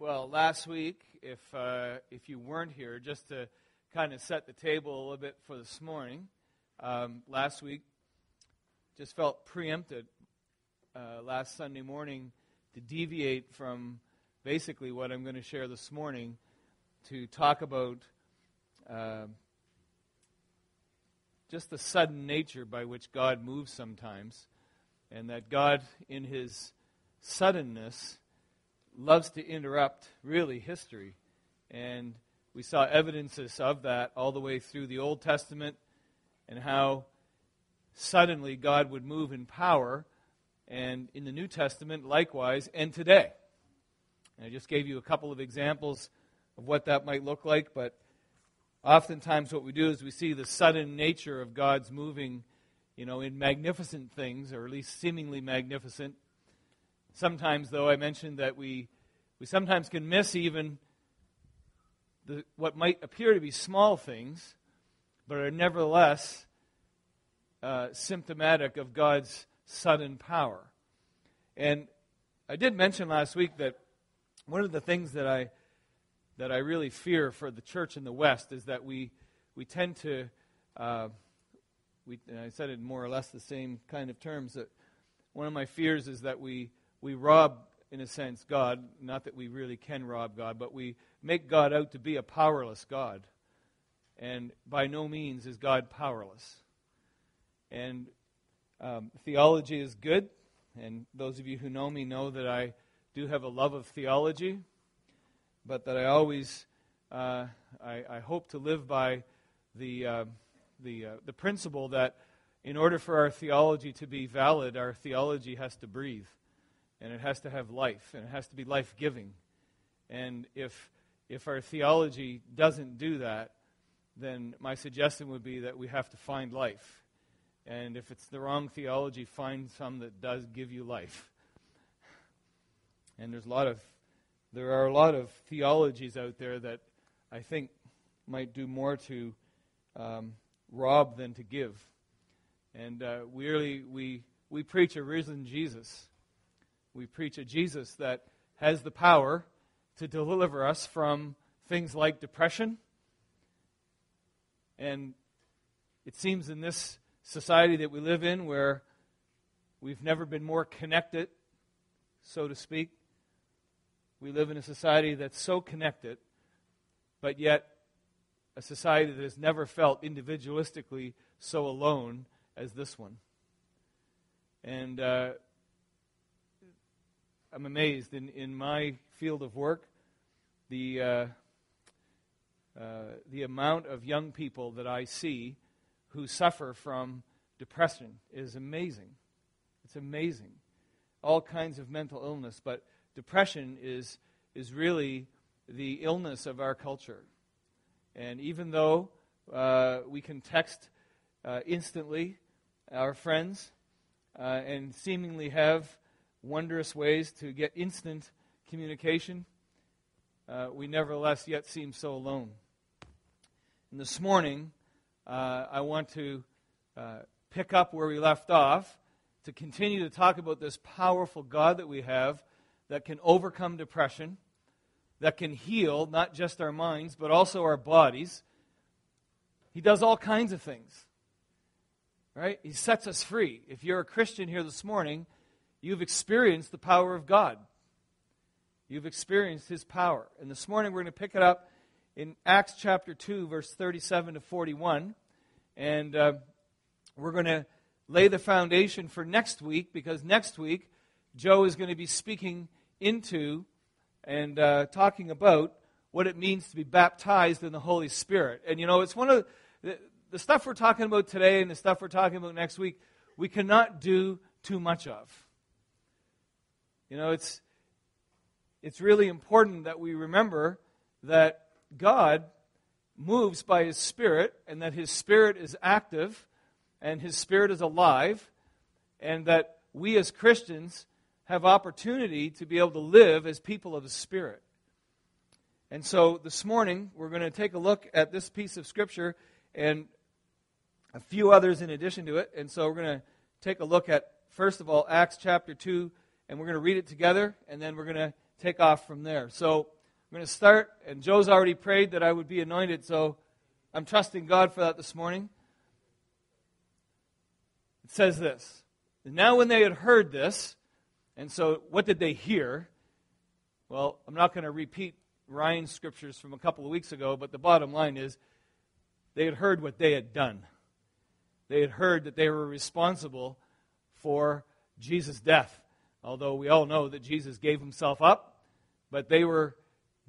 Well, last week, if uh, if you weren't here, just to kind of set the table a little bit for this morning, um, last week just felt preempted uh, last Sunday morning to deviate from basically what I'm going to share this morning to talk about uh, just the sudden nature by which God moves sometimes, and that God, in His suddenness, loves to interrupt, really, history. And we saw evidences of that all the way through the Old Testament and how suddenly God would move in power, and in the New Testament, likewise, and today. And I just gave you a couple of examples of what that might look like, but oftentimes what we do is we see the sudden nature of God's moving, you know, in magnificent things, or at least seemingly magnificent. Sometimes, though, I mentioned that we, we sometimes can miss even the, what might appear to be small things, but are nevertheless uh, symptomatic of God's sudden power. And I did mention last week that one of the things that I that I really fear for the church in the West is that we we tend to uh, we I said it in more or less the same kind of terms that one of my fears is that we we rob in a sense God not that we really can rob God but we make God out to be a powerless God and by no means is God powerless and um, theology is good. And those of you who know me know that I do have a love of theology, but that I always, uh, I, I, hope to live by the, uh, the, uh, the principle that in order for our theology to be valid, our theology has to breathe. And it has to have life, and it has to be life giving. And if, if our theology doesn't do that, then my suggestion would be that we have to find life and if it's the wrong theology, find some that does give you life. And there's a lot of there are a lot of theologies out there that I think might do more to um, rob than to give. And uh, we really we we preach a risen Jesus. We preach a Jesus that has the power to deliver us from things like depression. And it seems in this society that we live in where we've never been more connected, so to speak. We live in a society that's so connected, but yet a society that has never felt individualistically so alone as this one. And uh, I'm amazed in, in my field of work, the, uh, uh, the amount of young people that I see who suffer from depression is amazing. It's amazing. All kinds of mental illness, but depression is, is really the illness of our culture. And even though uh, we can text uh, instantly our friends uh, and seemingly have wondrous ways to get instant communication, uh, we nevertheless yet seem so alone. And this morning, uh, I want to uh, pick up where we left off to continue to talk about this powerful God that we have that can overcome depression, that can heal not just our minds, but also our bodies. He does all kinds of things. Right? He sets us free. If you're a Christian here this morning, you've experienced the power of God. You've experienced His power. And this morning we're going to pick it up in Acts chapter 2, verse 37 to 41. And uh, we're going to lay the foundation for next week because next week Joe is going to be speaking into and uh, talking about what it means to be baptized in the Holy Spirit. And you know, it's one of the, the stuff we're talking about today and the stuff we're talking about next week, we cannot do too much of. You know, it's it's really important that we remember that God moves by His Spirit and that His Spirit is active and His Spirit is alive and that we as Christians have opportunity to be able to live as people of the Spirit. And so this morning, we're going to take a look at this piece of Scripture and a few others in addition to it. And so we're going to take a look at, first of all, Acts chapter 2, and we're going to read it together, and then we're going to take off from there. So I'm going to start, and Joe's already prayed that I would be anointed, so I'm trusting God for that this morning. It says this Now, when they had heard this, and so what did they hear? Well, I'm not going to repeat Ryan's scriptures from a couple of weeks ago, but the bottom line is they had heard what they had done. They had heard that they were responsible for Jesus' death. Although we all know that Jesus gave himself up, but they were,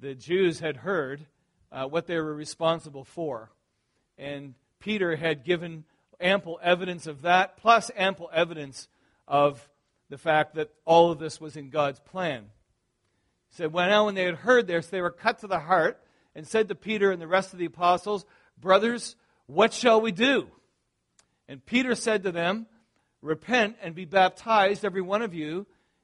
the Jews had heard uh, what they were responsible for. And Peter had given ample evidence of that, plus ample evidence of the fact that all of this was in God's plan. He said, Well, now when they had heard this, they were cut to the heart and said to Peter and the rest of the apostles, Brothers, what shall we do? And Peter said to them, Repent and be baptized, every one of you,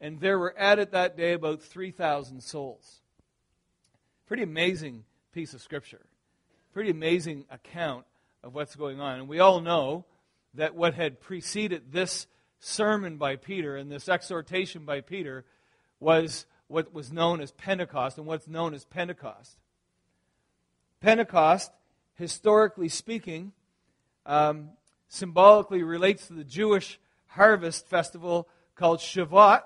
and there were added that day about 3,000 souls. Pretty amazing piece of scripture. Pretty amazing account of what's going on. And we all know that what had preceded this sermon by Peter and this exhortation by Peter was what was known as Pentecost and what's known as Pentecost. Pentecost, historically speaking, um, symbolically relates to the Jewish harvest festival called Shavuot.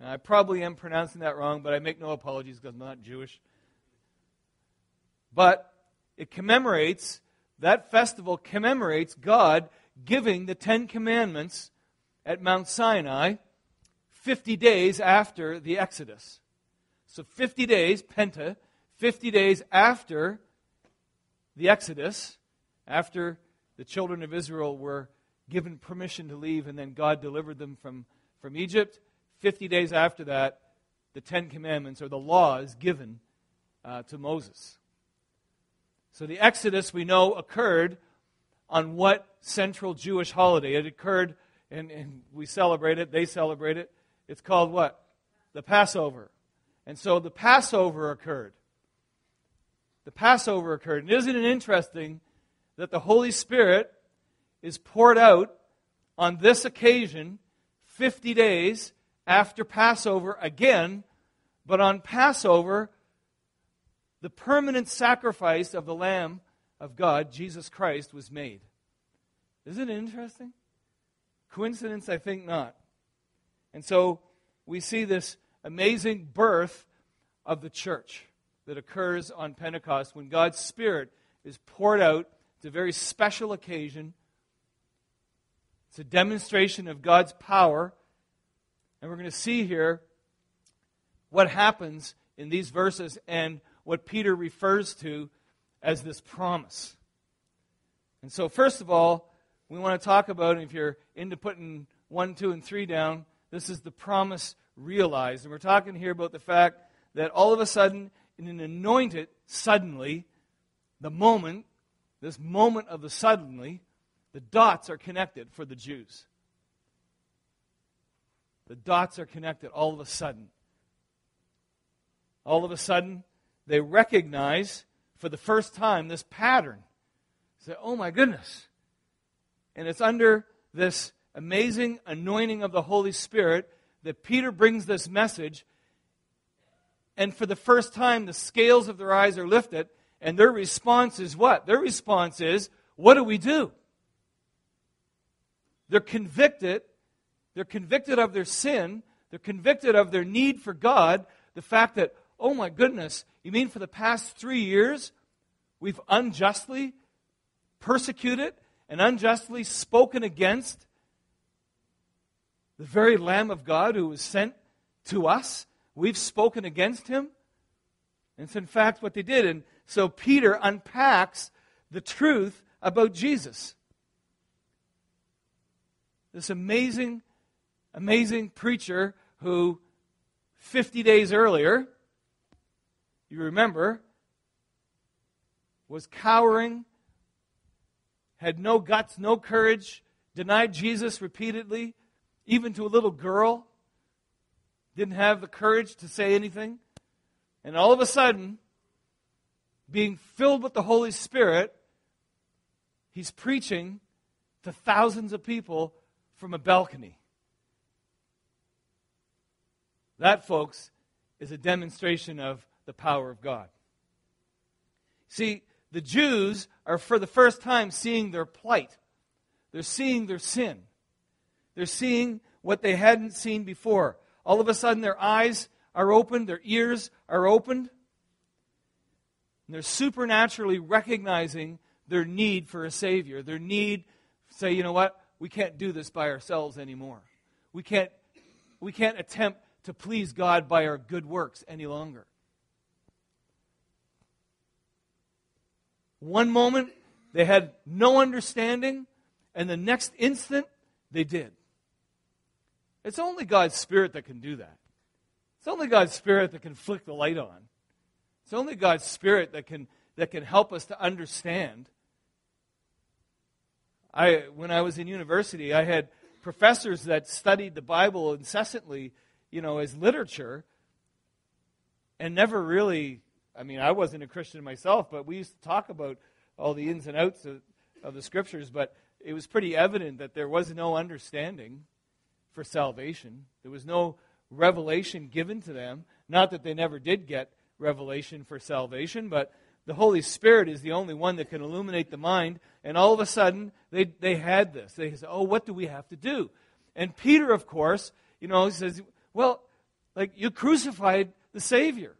Now, I probably am pronouncing that wrong, but I make no apologies because I'm not Jewish. But it commemorates, that festival commemorates God giving the Ten Commandments at Mount Sinai 50 days after the Exodus. So 50 days, Penta, 50 days after the Exodus, after the children of Israel were given permission to leave, and then God delivered them from, from Egypt. Fifty days after that, the Ten Commandments or the law is given uh, to Moses. So the Exodus, we know, occurred on what central Jewish holiday? It occurred, and, and we celebrate it, they celebrate it. It's called what? The Passover. And so the Passover occurred. The Passover occurred. And isn't it interesting that the Holy Spirit is poured out on this occasion 50 days after Passover again, but on Passover, the permanent sacrifice of the Lamb of God, Jesus Christ, was made. Isn't it interesting? Coincidence? I think not. And so we see this amazing birth of the church that occurs on Pentecost when God's Spirit is poured out it's a very special occasion. It's a demonstration of God's power. And we're going to see here what happens in these verses and what Peter refers to as this promise. And so, first of all, we want to talk about, if you're into putting 1, 2, and 3 down, this is the promise realized. And we're talking here about the fact that all of a sudden, in an anointed, suddenly, the moment this moment of the suddenly, the dots are connected for the Jews. The dots are connected all of a sudden. All of a sudden, they recognize for the first time this pattern. Say, oh my goodness. And it's under this amazing anointing of the Holy Spirit that Peter brings this message. And for the first time, the scales of their eyes are lifted, and their response is what? Their response is, what do we do? They're convicted. They're convicted of their sin. They're convicted of their need for God. The fact that, oh my goodness, you mean for the past three years we've unjustly persecuted and unjustly spoken against the very Lamb of God who was sent to us? We've spoken against him. And it's in fact what they did. And so Peter unpacks the truth about Jesus. This amazing, amazing preacher who 50 days earlier you remember, was cowering, had no guts, no courage, denied Jesus repeatedly, even to a little girl, didn't have the courage to say anything. And all of a sudden, being filled with the Holy Spirit, he's preaching to thousands of people from a balcony. That, folks, is a demonstration of the power of God. See, the Jews are for the first time seeing their plight. They're seeing their sin. They're seeing what they hadn't seen before. All of a sudden, their eyes are opened, their ears are opened, and they're supernaturally recognizing their need for a Savior, their need, say, you know what, we can't do this by ourselves anymore. We can't, we can't attempt to please God by our good works any longer. One moment, they had no understanding, and the next instant, they did. It's only God's Spirit that can do that. It's only God's Spirit that can flick the light on. It's only God's Spirit that can, that can help us to understand. I, when I was in university, I had professors that studied the Bible incessantly, you know, as literature, and never really I mean, I wasn't a Christian myself, but we used to talk about all the ins and outs of, of the scriptures, but it was pretty evident that there was no understanding for salvation. There was no revelation given to them. Not that they never did get revelation for salvation, but the Holy Spirit is the only one that can illuminate the mind. And all of a sudden, they, they had this. They said, Oh, what do we have to do? And Peter, of course, you know, says, Well, like, you crucified the Savior.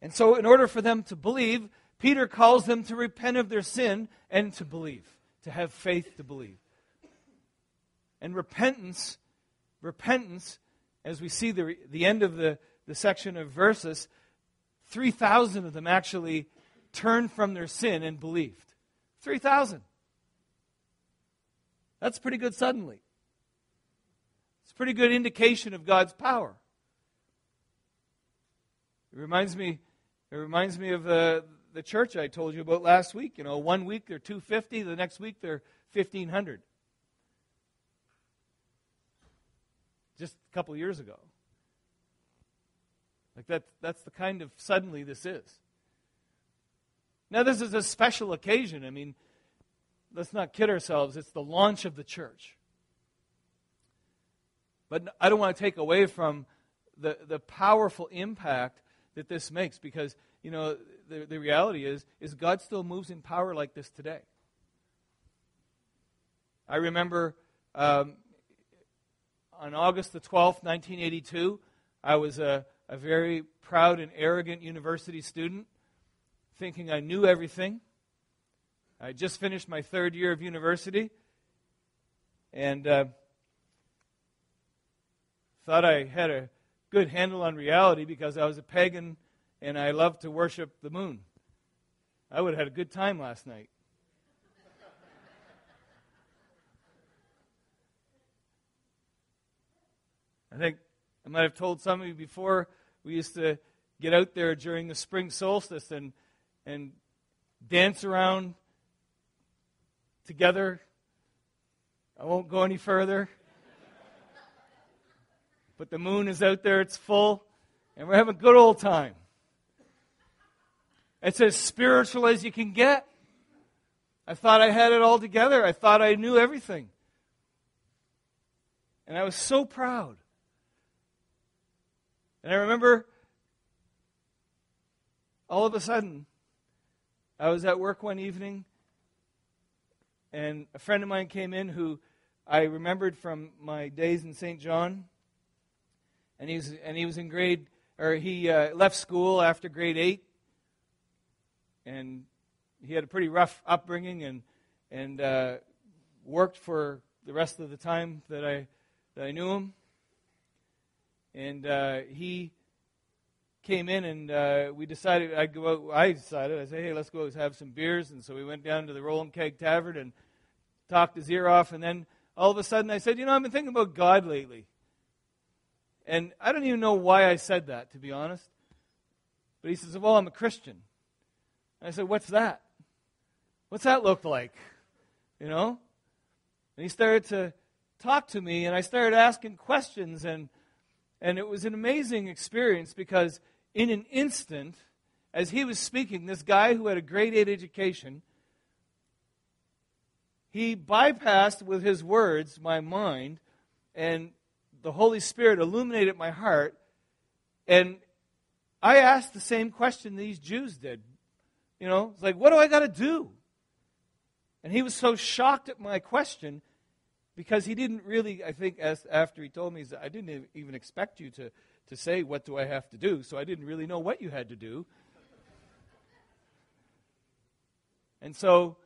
And so, in order for them to believe, Peter calls them to repent of their sin and to believe, to have faith to believe. And repentance, repentance, as we see the, the end of the, the section of verses, 3,000 of them actually turned from their sin and believed. 3,000. That's pretty good suddenly. It's a pretty good indication of God's power. It reminds me it reminds me of the, the church I told you about last week. You know, one week they're 250, the next week they're 1,500. Just a couple years ago. Like that, that's the kind of suddenly this is. Now, this is a special occasion. I mean, let's not kid ourselves. It's the launch of the church. But I don't want to take away from the, the powerful impact that this makes because, you know, the, the reality is, is God still moves in power like this today. I remember um, on August the 12th, 1982, I was a, a very proud and arrogant university student, thinking I knew everything. I just finished my third year of university and uh, thought I had a good handle on reality because I was a pagan and I loved to worship the moon. I would have had a good time last night. I think I might have told some of you before we used to get out there during the spring solstice and and dance around together. I won't go any further. But the moon is out there, it's full, and we're having a good old time. It's as spiritual as you can get. I thought I had it all together. I thought I knew everything. And I was so proud. And I remember all of a sudden, I was at work one evening, and a friend of mine came in who I remembered from my days in St. John and he was and he was in grade or he uh, left school after grade eight, and he had a pretty rough upbringing and and uh, worked for the rest of the time that I that I knew him, and uh, he came in and uh, we decided I go out. I decided I said, hey, let's go have some beers, and so we went down to the Roll and Keg Tavern and talked his ear off, and then all of a sudden I said, you know, I've been thinking about God lately. And I don't even know why I said that, to be honest. But he says, Well, I'm a Christian. And I said, What's that? What's that look like? You know? And he started to talk to me, and I started asking questions, and, and it was an amazing experience because in an instant, as he was speaking, this guy who had a grade 8 education, he bypassed with his words my mind, and the Holy Spirit illuminated my heart. And I asked the same question these Jews did. You know, it's like, what do I got to do? And he was so shocked at my question because he didn't really, I think, as, after he told me, I didn't even expect you to, to say, What do I have to do? So I didn't really know what you had to do. And so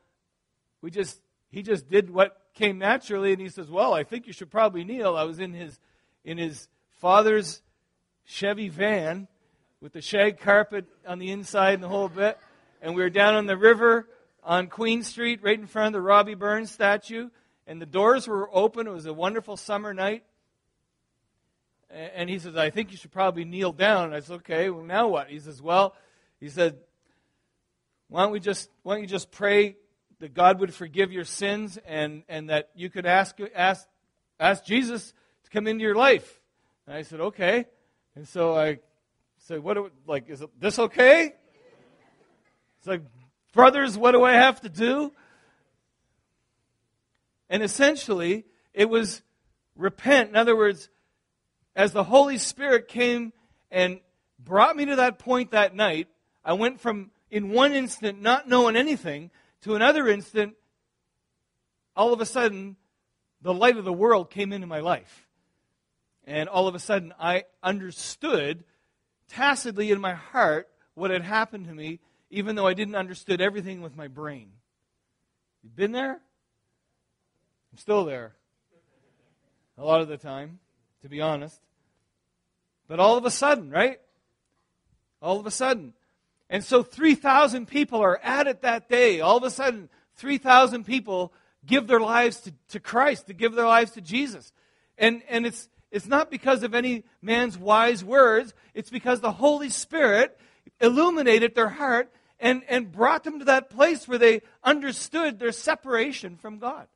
we just, he just did what came naturally, and he says, Well, I think you should probably kneel. I was in his, in his father's Chevy van with the shag carpet on the inside and the whole bit. And we were down on the river on Queen Street, right in front of the Robbie Burns statue. And the doors were open. It was a wonderful summer night. And he says, I think you should probably kneel down. And I said, okay, well, now what? He says, well, he said, why don't we just, why don't you just pray that God would forgive your sins and, and that you could ask, ask, ask Jesus to come into your life? And I said, okay. And so I said, what, do, like, is this okay? It's like, brothers, what do I have to do? And essentially, it was repent. In other words, as the Holy Spirit came and brought me to that point that night, I went from, in one instant, not knowing anything, to another instant, all of a sudden, the light of the world came into my life. And all of a sudden, I understood tacitly in my heart what had happened to me, even though I didn't understood everything with my brain. You've been there? I'm still there. A lot of the time to be honest. But all of a sudden, right? All of a sudden. And so 3,000 people are at it that day. All of a sudden, 3,000 people give their lives to, to Christ, to give their lives to Jesus. And, and it's, it's not because of any man's wise words, it's because the Holy Spirit illuminated their heart and, and brought them to that place where they understood their separation from God.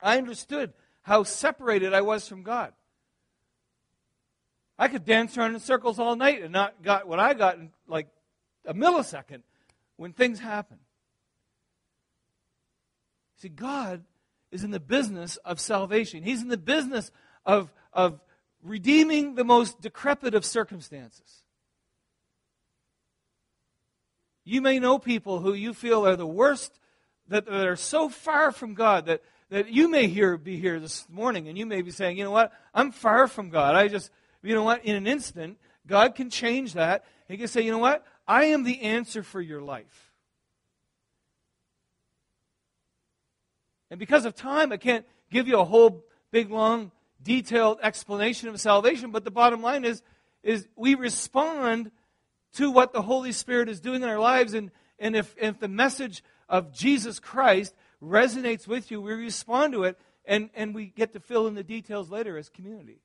I understood how separated I was from God. I could dance around in circles all night and not got what I got in like a millisecond when things happen. See, God is in the business of salvation. He's in the business of, of redeeming the most decrepit of circumstances. You may know people who you feel are the worst, that, that are so far from God that that you may hear, be here this morning and you may be saying, you know what, I'm far from God. I just, you know what, in an instant, God can change that. He can say, you know what, I am the answer for your life. And because of time, I can't give you a whole big, long, detailed explanation of salvation, but the bottom line is, is we respond to what the Holy Spirit is doing in our lives. And, and if, if the message of Jesus Christ resonates with you, we respond to it, and, and we get to fill in the details later as community.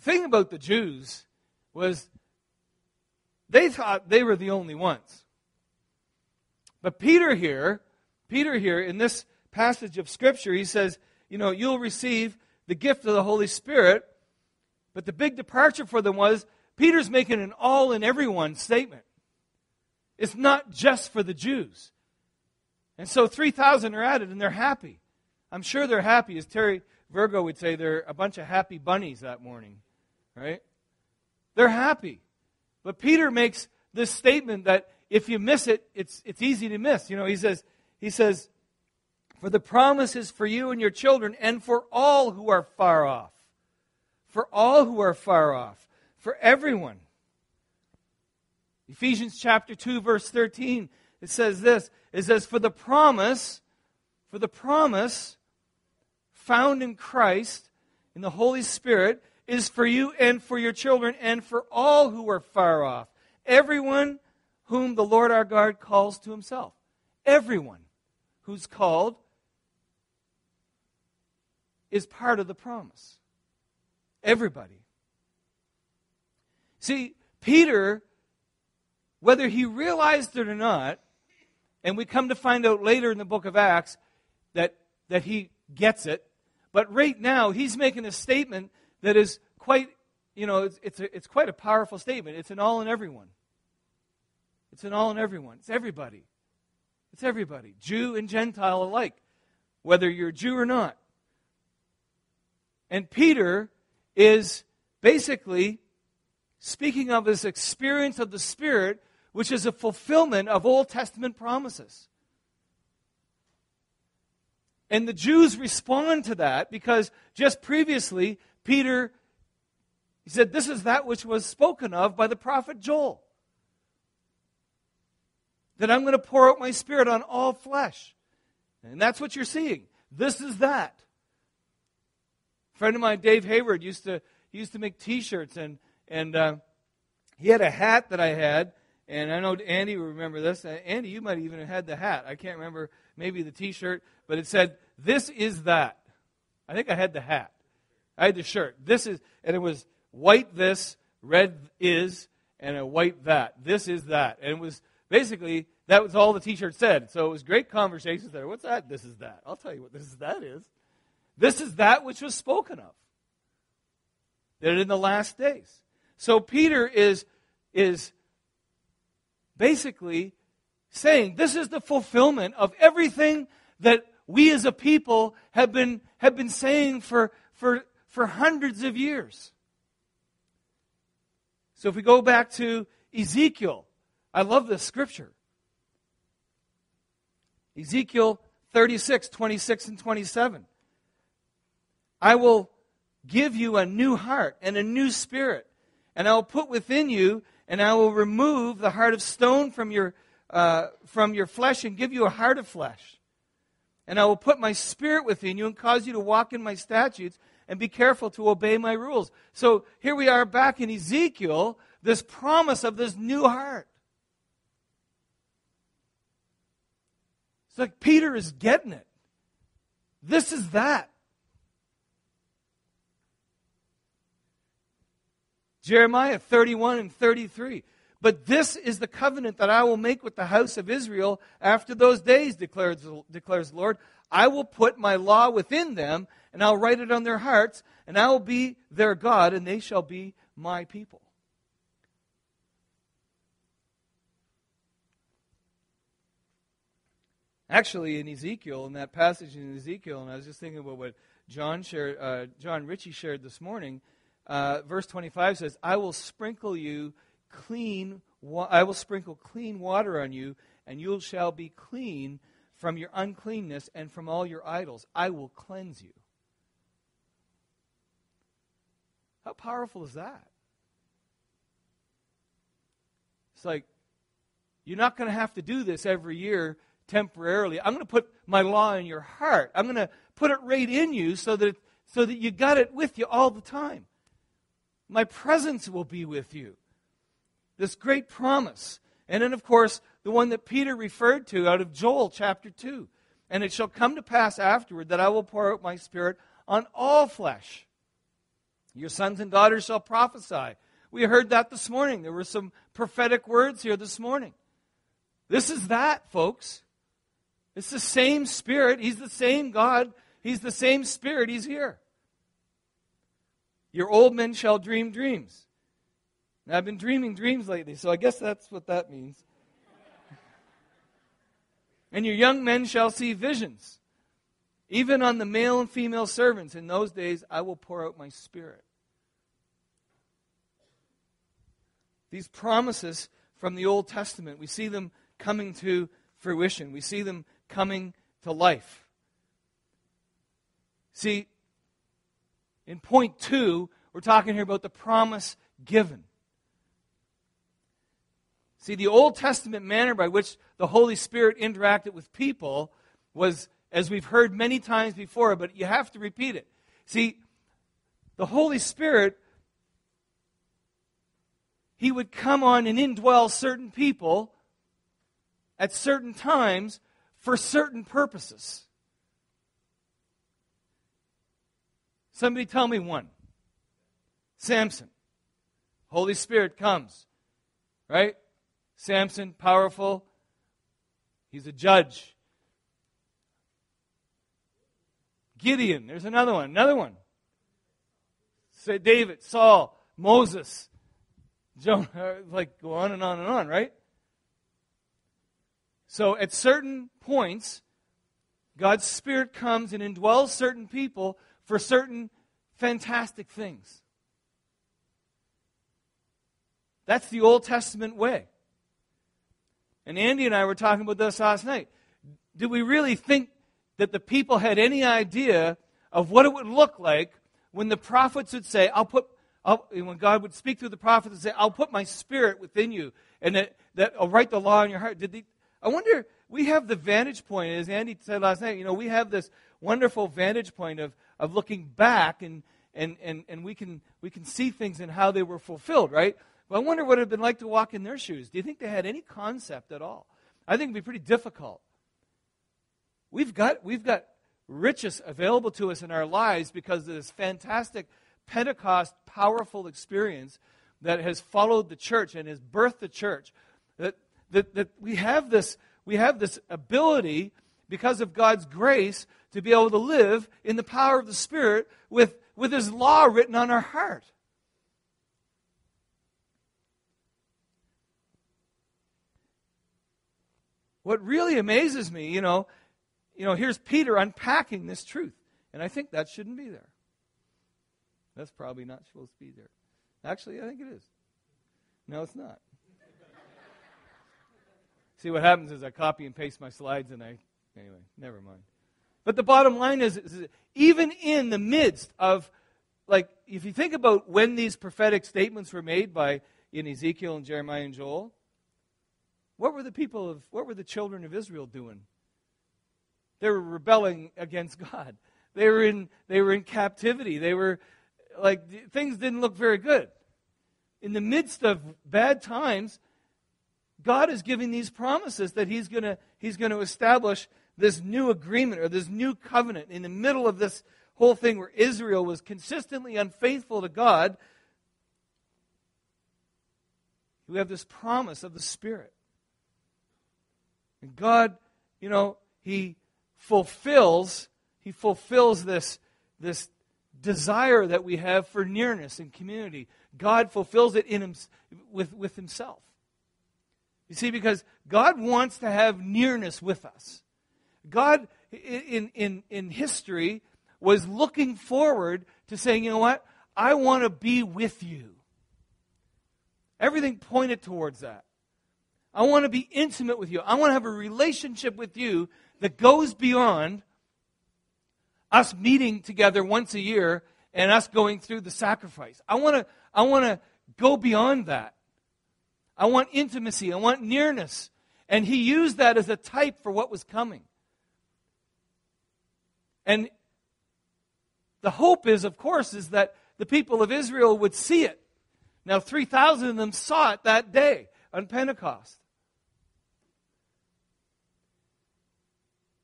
The thing about the Jews was they thought they were the only ones. But Peter here, Peter here in this passage of Scripture, he says, you know, you'll receive the gift of the Holy Spirit. But the big departure for them was Peter's making an all in everyone statement. It's not just for the Jews. And so 3,000 are added, and they're happy. I'm sure they're happy. As Terry Virgo would say, they're a bunch of happy bunnies that morning. Right? They're happy. But Peter makes this statement that if you miss it, it's, it's easy to miss. You know, he says, he says, For the promise is for you and your children, and for all who are far off. For all who are far off. For everyone Ephesians chapter 2 verse 13 it says this it says for the promise for the promise found in Christ in the Holy Spirit is for you and for your children and for all who are far off everyone whom the Lord our God calls to himself everyone who's called is part of the promise. Everybody. See, Peter, whether he realized it or not, and we come to find out later in the book of Acts that, that he gets it, but right now he's making a statement that is quite, you know, it's, it's, a, it's quite a powerful statement. It's an all and everyone. It's an all and everyone. It's everybody. It's everybody, Jew and Gentile alike, whether you're Jew or not. And Peter is basically speaking of this experience of the Spirit, which is a fulfillment of Old Testament promises. And the Jews respond to that because just previously, Peter he said, This is that which was spoken of by the prophet Joel. That I'm going to pour out my spirit on all flesh. And that's what you're seeing. This is that. A friend of mine, Dave Hayward, used to, used to make t shirts, and and uh, he had a hat that I had, and I know Andy will remember this. Uh, Andy, you might even have had the hat. I can't remember, maybe the T-shirt, but it said, "This is that." I think I had the hat. I had the shirt. This is, and it was white this, red is, and a white that. This is that, and it was basically that was all the T-shirt said. So it was great conversations there. What's that? This is that. I'll tell you what this is that is. This is that which was spoken of. That in the last days. So Peter is, is basically saying this is the fulfillment of everything that we as a people have been, have been saying for, for, for hundreds of years. So if we go back to Ezekiel, I love this scripture. Ezekiel 36, 26, and 27. I will give you a new heart and a new spirit and I will put within you, and I will remove the heart of stone from your, uh, from your flesh and give you a heart of flesh. And I will put my spirit within you and cause you to walk in my statutes and be careful to obey my rules. So here we are back in Ezekiel, this promise of this new heart. It's like Peter is getting it. This is that. Jeremiah 31 and 33. But this is the covenant that I will make with the house of Israel after those days, declares, declares the Lord. I will put my law within them, and I'll write it on their hearts, and I will be their God, and they shall be my people. Actually, in Ezekiel, in that passage in Ezekiel, and I was just thinking about what John shared, uh, John Ritchie shared this morning uh, verse 25 says, I will sprinkle you clean, wa- I will sprinkle clean water on you, and you shall be clean from your uncleanness and from all your idols. I will cleanse you. How powerful is that? It's like, you're not going to have to do this every year temporarily. I'm going to put my law in your heart. I'm going to put it right in you so that, so that you got it with you all the time. My presence will be with you. This great promise. And then, of course, the one that Peter referred to out of Joel chapter 2. And it shall come to pass afterward that I will pour out my spirit on all flesh. Your sons and daughters shall prophesy. We heard that this morning. There were some prophetic words here this morning. This is that, folks. It's the same Spirit. He's the same God. He's the same Spirit. He's here. Your old men shall dream dreams. Now, I've been dreaming dreams lately, so I guess that's what that means. and your young men shall see visions. Even on the male and female servants in those days, I will pour out my spirit. These promises from the Old Testament, we see them coming to fruition. We see them coming to life. See, in point two, we're talking here about the promise given. See, the Old Testament manner by which the Holy Spirit interacted with people was, as we've heard many times before, but you have to repeat it. See, the Holy Spirit, He would come on and indwell certain people at certain times for certain purposes. Somebody tell me one. Samson. Holy Spirit comes. Right? Samson, powerful. He's a judge. Gideon, there's another one, another one. Say David, Saul, Moses, Jonah, like go on and on and on, right? So at certain points, God's Spirit comes and indwells certain people for certain fantastic things. That's the Old Testament way. And Andy and I were talking about this last night. Do we really think that the people had any idea of what it would look like when the prophets would say, I'll put, I'll, when God would speak through the prophets and say, I'll put my spirit within you, and that, that I'll write the law in your heart. Did they, I wonder, we have the vantage point, as Andy said last night, you know, we have this wonderful vantage point of, of looking back and, and, and, and we, can, we can see things and how they were fulfilled, right? But I wonder what it would have been like to walk in their shoes. Do you think they had any concept at all? I think it would be pretty difficult. We've got, we've got riches available to us in our lives because of this fantastic Pentecost powerful experience that has followed the church and has birthed the church. That, that, that we, have this, we have this ability, because of God's grace, to be able to live in the power of the Spirit with, with His law written on our heart. What really amazes me, you know, you know, here's Peter unpacking this truth. And I think that shouldn't be there. That's probably not supposed to be there. Actually, I think it is. No, it's not. See, what happens is I copy and paste my slides and I. Anyway, never mind. But the bottom line is, is even in the midst of, like, if you think about when these prophetic statements were made by in Ezekiel and Jeremiah and Joel, what were the people of, what were the children of Israel doing? They were rebelling against God. They were in, they were in captivity. They were like, things didn't look very good. In the midst of bad times, God is giving these promises that He's going He's going to establish this new agreement or this new covenant in the middle of this whole thing where Israel was consistently unfaithful to God. We have this promise of the Spirit. And God, you know, He fulfills, he fulfills this, this desire that we have for nearness and community. God fulfills it in him, with, with himself. You see, because God wants to have nearness with us. God, in, in, in history, was looking forward to saying, you know what? I want to be with you. Everything pointed towards that. I want to be intimate with you. I want to have a relationship with you that goes beyond us meeting together once a year and us going through the sacrifice. I want to I want to go beyond that. I want intimacy, I want nearness. And he used that as a type for what was coming. And the hope is of course is that the people of Israel would see it. Now 3000 of them saw it that day on Pentecost.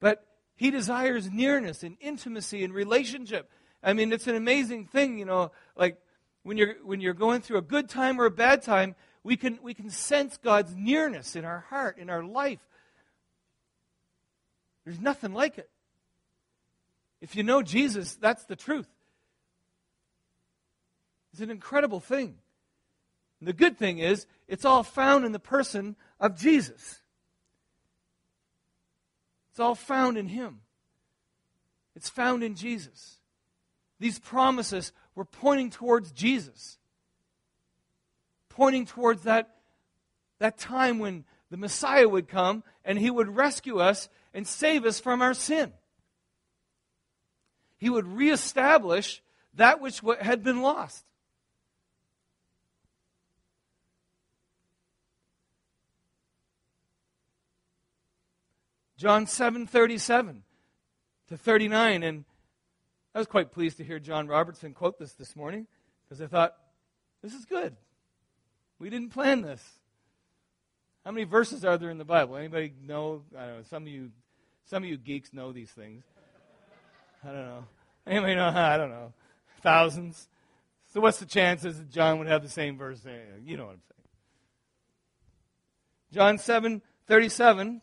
But he desires nearness and intimacy and relationship. I mean, it's an amazing thing, you know, like when you're when you're going through a good time or a bad time, we can we can sense God's nearness in our heart, in our life. There's nothing like it. If you know Jesus, that's the truth. It's an incredible thing. And the good thing is, it's all found in the person of Jesus. It's all found in Him, it's found in Jesus. These promises were pointing towards Jesus, pointing towards that, that time when the Messiah would come and He would rescue us and save us from our sin. He would reestablish that which had been lost. John 7 37 to 39. And I was quite pleased to hear John Robertson quote this this morning because I thought, this is good. We didn't plan this. How many verses are there in the Bible? Anybody know? I don't know. Some of you, some of you geeks know these things. I don't know. Anybody know? I don't know. Thousands. So what's the chances that John would have the same verse? You know what I'm saying. John 7, 37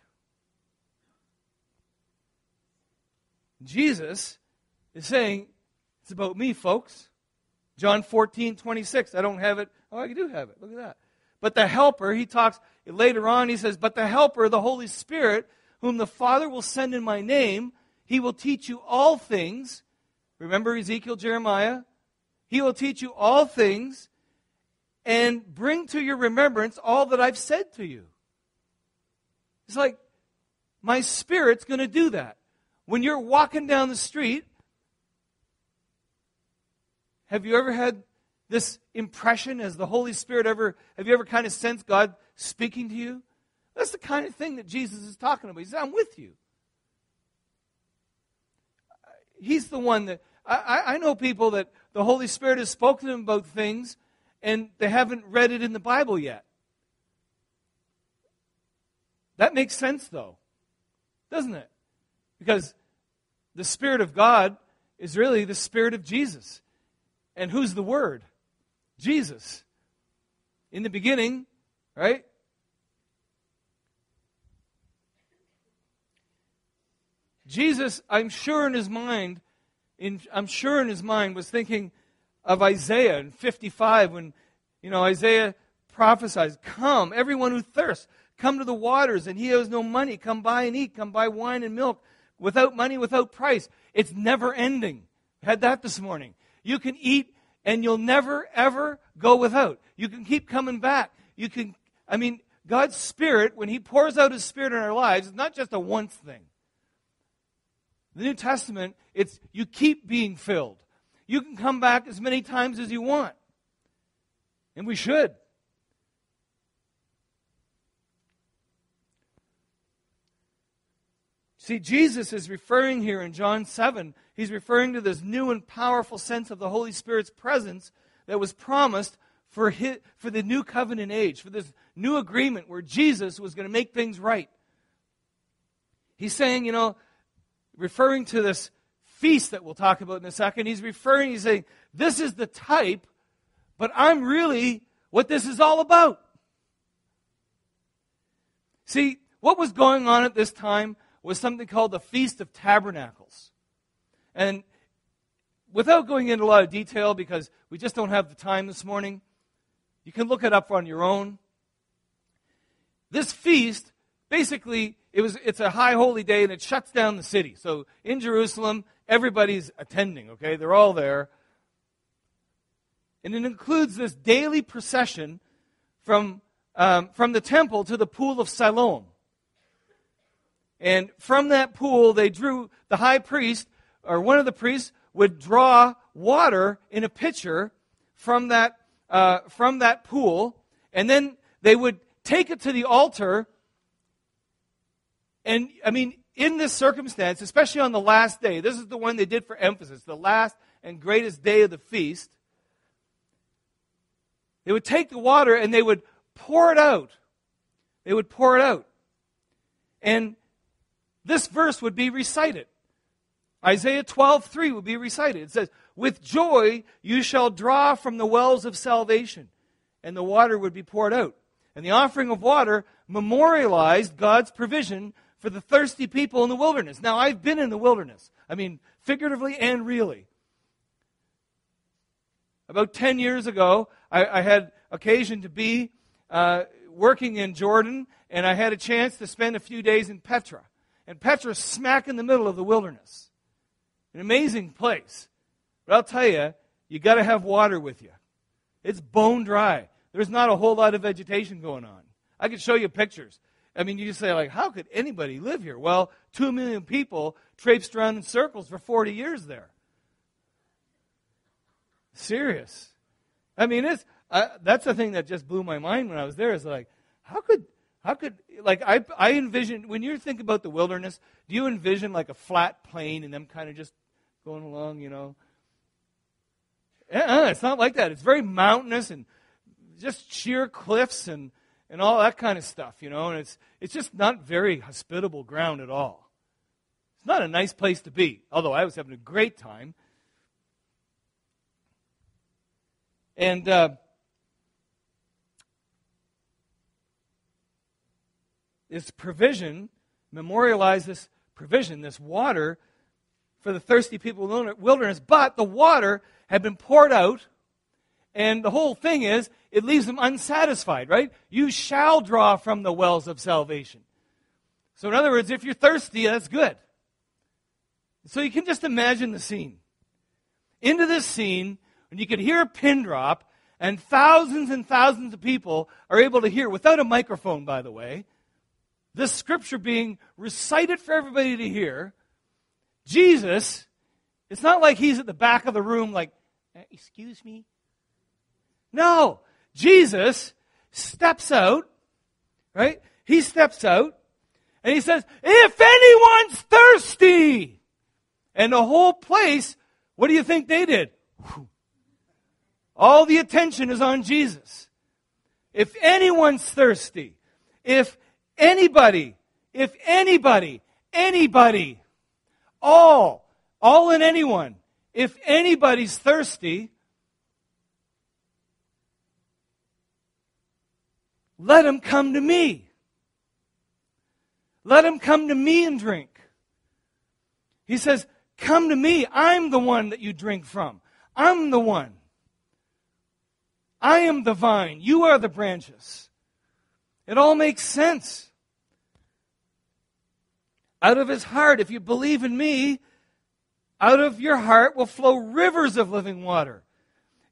Jesus is saying, It's about me, folks. John 14, 26. I don't have it. Oh, I do have it. Look at that. But the Helper, he talks later on, he says, But the Helper, the Holy Spirit, whom the Father will send in my name, he will teach you all things. Remember Ezekiel, Jeremiah? He will teach you all things and bring to your remembrance all that I've said to you. It's like, my Spirit's going to do that. When you're walking down the street, have you ever had this impression as the Holy Spirit ever, have you ever kind of sensed God speaking to you? That's the kind of thing that Jesus is talking about. He says, I'm with you. He's the one that, I, I know people that the Holy Spirit has spoken to them about things and they haven't read it in the Bible yet. That makes sense, though, doesn't it? Because the Spirit of God is really the Spirit of Jesus. And who's the Word? Jesus. In the beginning, right? Jesus, I'm sure in his mind, in, I'm sure in his mind, was thinking of Isaiah in 55 when, you know, Isaiah prophesies, Come, everyone who thirsts, come to the waters, and he who has no money, come buy and eat, come buy wine and milk without money, without price. It's never ending. Had that this morning. You can eat and you'll never, ever go without. You can keep coming back. You can, I mean, God's Spirit, when He pours out His Spirit in our lives, it's not just a once thing. The New Testament, it's you keep being filled. You can come back as many times as you want. And we should. See, Jesus is referring here in John 7, he's referring to this new and powerful sense of the Holy Spirit's presence that was promised for, his, for the new covenant age, for this new agreement where Jesus was going to make things right. He's saying, you know, referring to this feast that we'll talk about in a second, he's referring, he's saying, this is the type, but I'm really what this is all about. See, what was going on at this time was something called the Feast of Tabernacles. And without going into a lot of detail, because we just don't have the time this morning, you can look it up on your own. This feast, basically, it was, it's a high holy day and it shuts down the city. So in Jerusalem, everybody's attending, okay? They're all there. And it includes this daily procession from, um, from the temple to the pool of Siloam. And from that pool, they drew, the high priest, or one of the priests, would draw water in a pitcher from that, uh, from that pool. And then they would take it to the altar. And, I mean, in this circumstance, especially on the last day, this is the one they did for emphasis, the last and greatest day of the feast. They would take the water and they would pour it out. They would pour it out. And this verse would be recited. Isaiah 12, 3 would be recited. It says, With joy you shall draw from the wells of salvation, and the water would be poured out. And the offering of water memorialized God's provision for the thirsty people in the wilderness. Now, I've been in the wilderness. I mean, figuratively and really. About 10 years ago, I, I had occasion to be uh, working in Jordan, and I had a chance to spend a few days in Petra. And Petra's smack in the middle of the wilderness. An amazing place. But I'll tell you, you got to have water with you. It's bone dry. There's not a whole lot of vegetation going on. I could show you pictures. I mean, you just say, like, how could anybody live here? Well, two million people traipsed around in circles for 40 years there. Serious. I mean, it's uh, that's the thing that just blew my mind when I was there. Is like, how could how could like I I envision when you think about the wilderness, do you envision like a flat plain and them kind of just going along, you know? Uh-uh, it's not like that. It's very mountainous and just sheer cliffs and and all that kind of stuff, you know. And it's it's just not very hospitable ground at all. It's not a nice place to be. Although I was having a great time. And uh, this provision, memorialize this provision, this water for the thirsty people in the wilderness, but the water had been poured out, and the whole thing is it leaves them unsatisfied, right? You shall draw from the wells of salvation. So, in other words, if you're thirsty, that's good. So, you can just imagine the scene. Into this scene, and you could hear a pin drop, and thousands and thousands of people are able to hear, without a microphone, by the way, this scripture being recited for everybody to hear, Jesus, it's not like he's at the back of the room, like, uh, excuse me. No, Jesus steps out, right? He steps out and he says, If anyone's thirsty, and the whole place, what do you think they did? All the attention is on Jesus. If anyone's thirsty, if Anybody, if anybody, anybody, all, all and anyone, if anybody's thirsty, let him come to me. Let him come to me and drink. He says, Come to me. I'm the one that you drink from. I'm the one. I am the vine. You are the branches. It all makes sense out of his heart. If you believe in me, out of your heart will flow rivers of living water.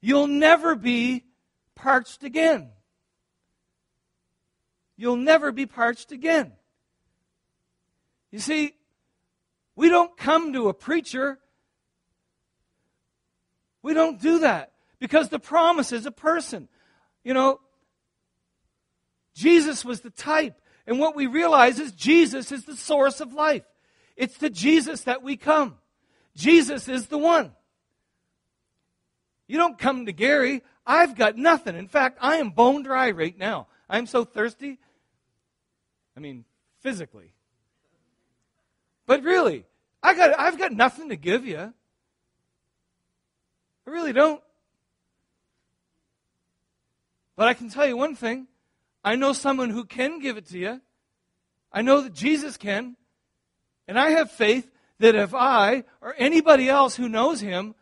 You'll never be parched again. You'll never be parched again. You see, we don't come to a preacher. We don't do that because the promise is a person. You know, Jesus was the type. And what we realize is Jesus is the source of life. It's to Jesus that we come. Jesus is the one. You don't come to Gary. I've got nothing. In fact, I am bone dry right now. I'm so thirsty. I mean, physically. But really, I got, I've got nothing to give you. I really don't. But I can tell you one thing I know someone who can give it to you. I know that Jesus can. And I have faith that if I or anybody else who knows him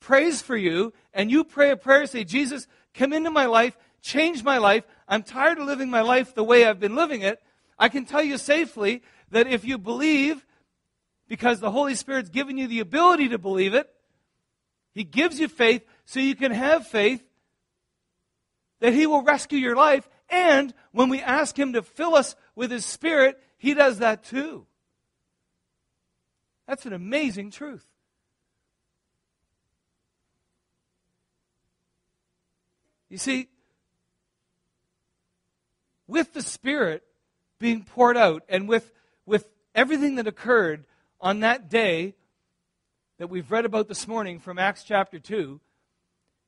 prays for you and you pray a prayer, say, Jesus, come into my life, change my life. I'm tired of living my life the way I've been living it. I can tell you safely that if you believe, because the Holy Spirit's given you the ability to believe it, He gives you faith so you can have faith that He will rescue your life and when we ask Him to fill us with His Spirit, He does that too. That's an amazing truth. You see, with the Spirit being poured out and with, with everything that occurred on that day that we've read about this morning from Acts chapter 2,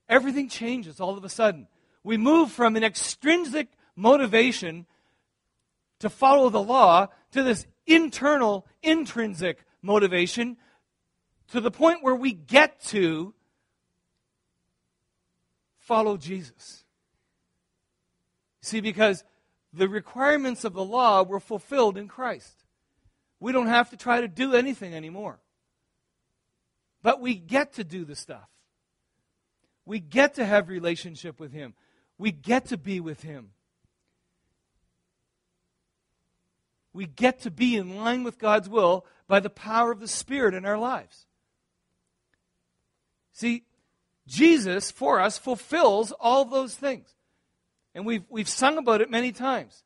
everything changes all of a sudden we move from an extrinsic motivation to follow the law to this internal, intrinsic motivation to the point where we get to follow Jesus. See, because the requirements of the law were fulfilled in Christ. We don't have to try to do anything anymore. But we get to do the stuff. We get to have relationship with him. We get to be with Him. We get to be in line with God's will by the power of the Spirit in our lives. See, Jesus for us fulfills all those things. And we've, we've sung about it many times.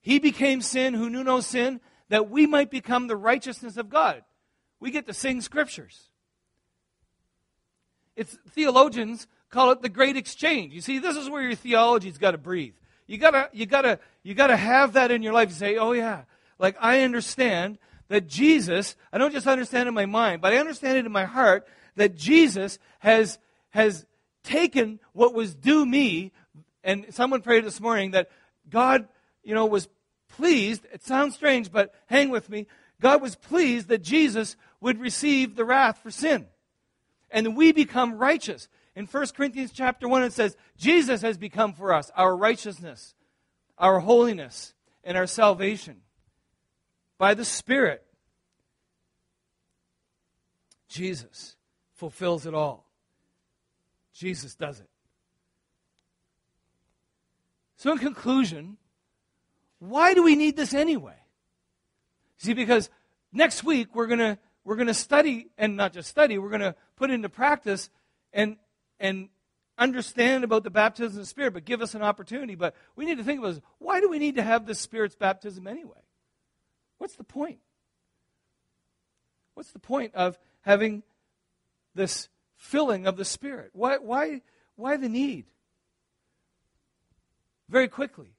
He became sin who knew no sin that we might become the righteousness of God. We get to sing scriptures. It's theologians call it the great exchange. You see, this is where your theology's got to breathe. You gotta, you gotta, you gotta have that in your life. You say, oh yeah, like I understand that Jesus, I don't just understand in my mind, but I understand it in my heart that Jesus has, has taken what was due me. And someone prayed this morning that God, you know, was pleased. It sounds strange, but hang with me. God was pleased that Jesus would receive the wrath for sin. And we become righteous. In 1 Corinthians chapter 1, it says, Jesus has become for us our righteousness, our holiness, and our salvation by the Spirit. Jesus fulfills it all. Jesus does it. So, in conclusion, why do we need this anyway? See, because next week we're going to we're going to study, and not just study, we're going to put into practice and, and understand about the baptism of the Spirit, but give us an opportunity. But we need to think about this. Why do we need to have the Spirit's baptism anyway? What's the point? What's the point of having this filling of the Spirit? Why, why, why the need? Very quickly.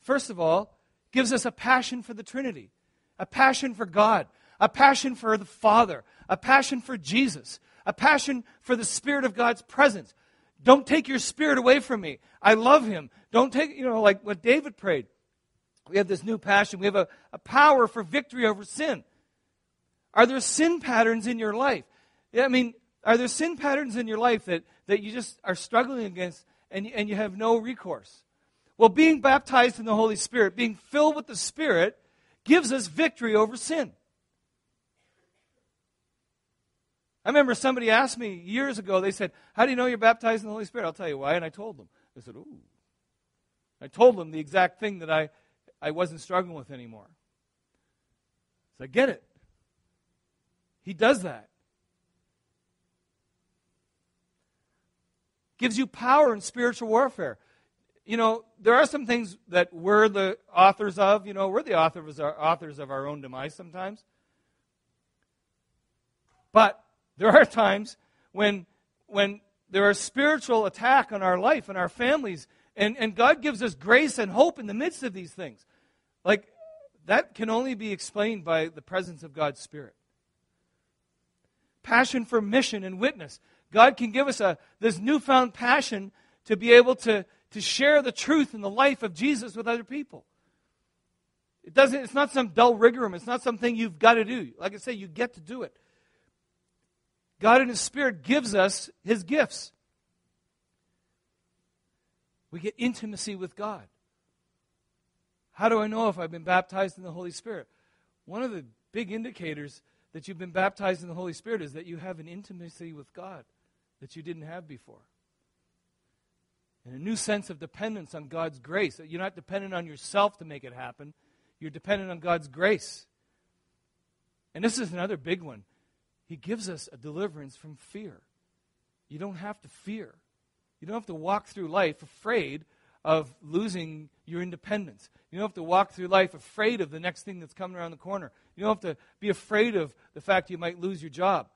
First of all, gives us a passion for the Trinity, a passion for God, a passion for the Father, a passion for Jesus, a passion for the Spirit of God's presence. Don't take your spirit away from me. I love him. Don't take, you know, like what David prayed. We have this new passion. We have a, a power for victory over sin. Are there sin patterns in your life? Yeah, I mean, are there sin patterns in your life that, that you just are struggling against and, and you have no recourse? Well, being baptized in the Holy Spirit, being filled with the Spirit, gives us victory over sin. I remember somebody asked me years ago, they said, How do you know you're baptized in the Holy Spirit? I'll tell you why. And I told them. I said, Ooh. I told them the exact thing that I, I wasn't struggling with anymore. So I get it. He does that. Gives you power in spiritual warfare. You know, there are some things that we're the authors of. You know, we're the authors, authors of our own demise sometimes. But there are times when, when there are spiritual attack on our life and our families, and, and God gives us grace and hope in the midst of these things. Like, that can only be explained by the presence of God's Spirit. Passion for mission and witness. God can give us a, this newfound passion to be able to, to share the truth and the life of Jesus with other people. It doesn't, it's not some dull rigorum. It's not something you've got to do. Like I say, you get to do it. God in His Spirit gives us His gifts. We get intimacy with God. How do I know if I've been baptized in the Holy Spirit? One of the big indicators that you've been baptized in the Holy Spirit is that you have an intimacy with God that you didn't have before. And a new sense of dependence on God's grace. You're not dependent on yourself to make it happen, you're dependent on God's grace. And this is another big one. He gives us a deliverance from fear. You don't have to fear. You don't have to walk through life afraid of losing your independence. You don't have to walk through life afraid of the next thing that's coming around the corner. You don't have to be afraid of the fact you might lose your job.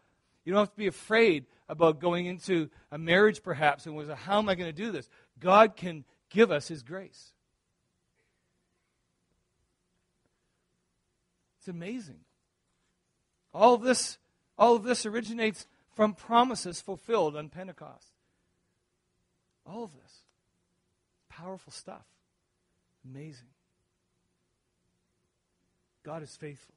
You don't have to be afraid about going into a marriage perhaps and was how am I going to do this? God can give us his grace. It's amazing. All this all of this originates from promises fulfilled on Pentecost. All of this. Powerful stuff. Amazing. God is faithful.